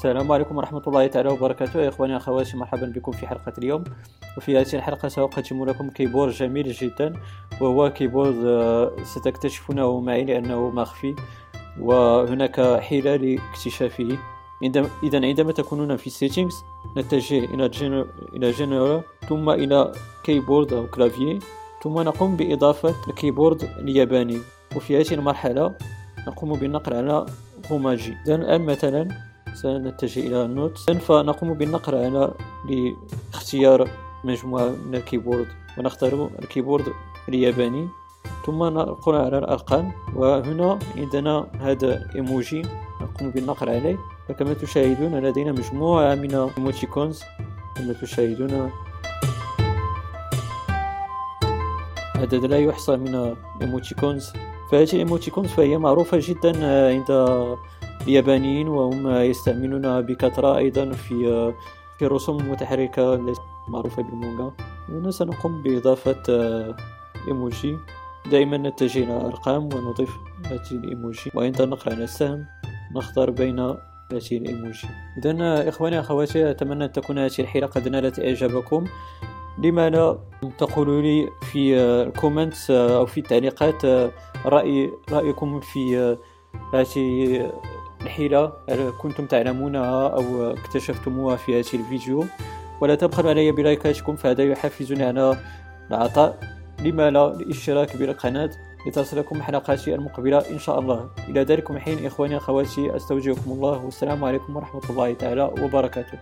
السلام عليكم ورحمة الله تعالى وبركاته. يا إخواني أخواتي مرحبا بكم في حلقة اليوم. وفي هذه الحلقة سأقدم لكم keyboard جميل جدا وهو keyboard آه، ستكتشفونه معي لأنه مخفي وهناك حيلة لاكتشافه. إذا عندما تكونون في settings نتجه إلى إلى جنرال ثم إلى keyboard أو clavier ثم نقوم بإضافة ال keyboard الياباني. وفي هذه المرحلة نقوم بالنقر على romaji إذا الآن مثلا سنتجه إلى ال note. فنقوم بالنقر على لاختيار مجموعة من ال keyboard ونختار ال keyboard الياباني. ثم نقول على الأرقام وهنا عندنا هذا إيموجي نقوم بالنقر عليه. فكما تشاهدون لدينا مجموعة من ال emoticons كما تشاهدون. عدد لا يحصى من ال emoticons فهذه ال emoticons فهي معروفة جدا عند اليابانيين وهم يستعملونها بكثرة أيضا في في الرسوم المتحركة التي معروفة بالمونغا هنا سنقوم بإضافة إيموجي. دائما نتجه إلى أرقام ونضيف هذه الإيموجي. وعند النقر على السهم نختار بين هذه الإيموجي. إذا إخواني أخواتي أتمنى أن تكون هذه الحلقة قد نالت إعجابكم. لما لا تقولوا لي في ال comments أو في التعليقات رأي رأيكم في هذه الحيلة كنتم تعلمونها أو اكتشفتموها في هذه الفيديو. ولا تبخلوا علي ب likeاتكم فهذا يحفزني على العطاء. لما لا؟ الاشتراك بالقناة لتصلكم حلقاتي المقبلة إن شاء الله. إلى ذلك الحين إخواني أخواتي أستودعكم الله. والسلام عليكم ورحمة الله تعالى وبركاته.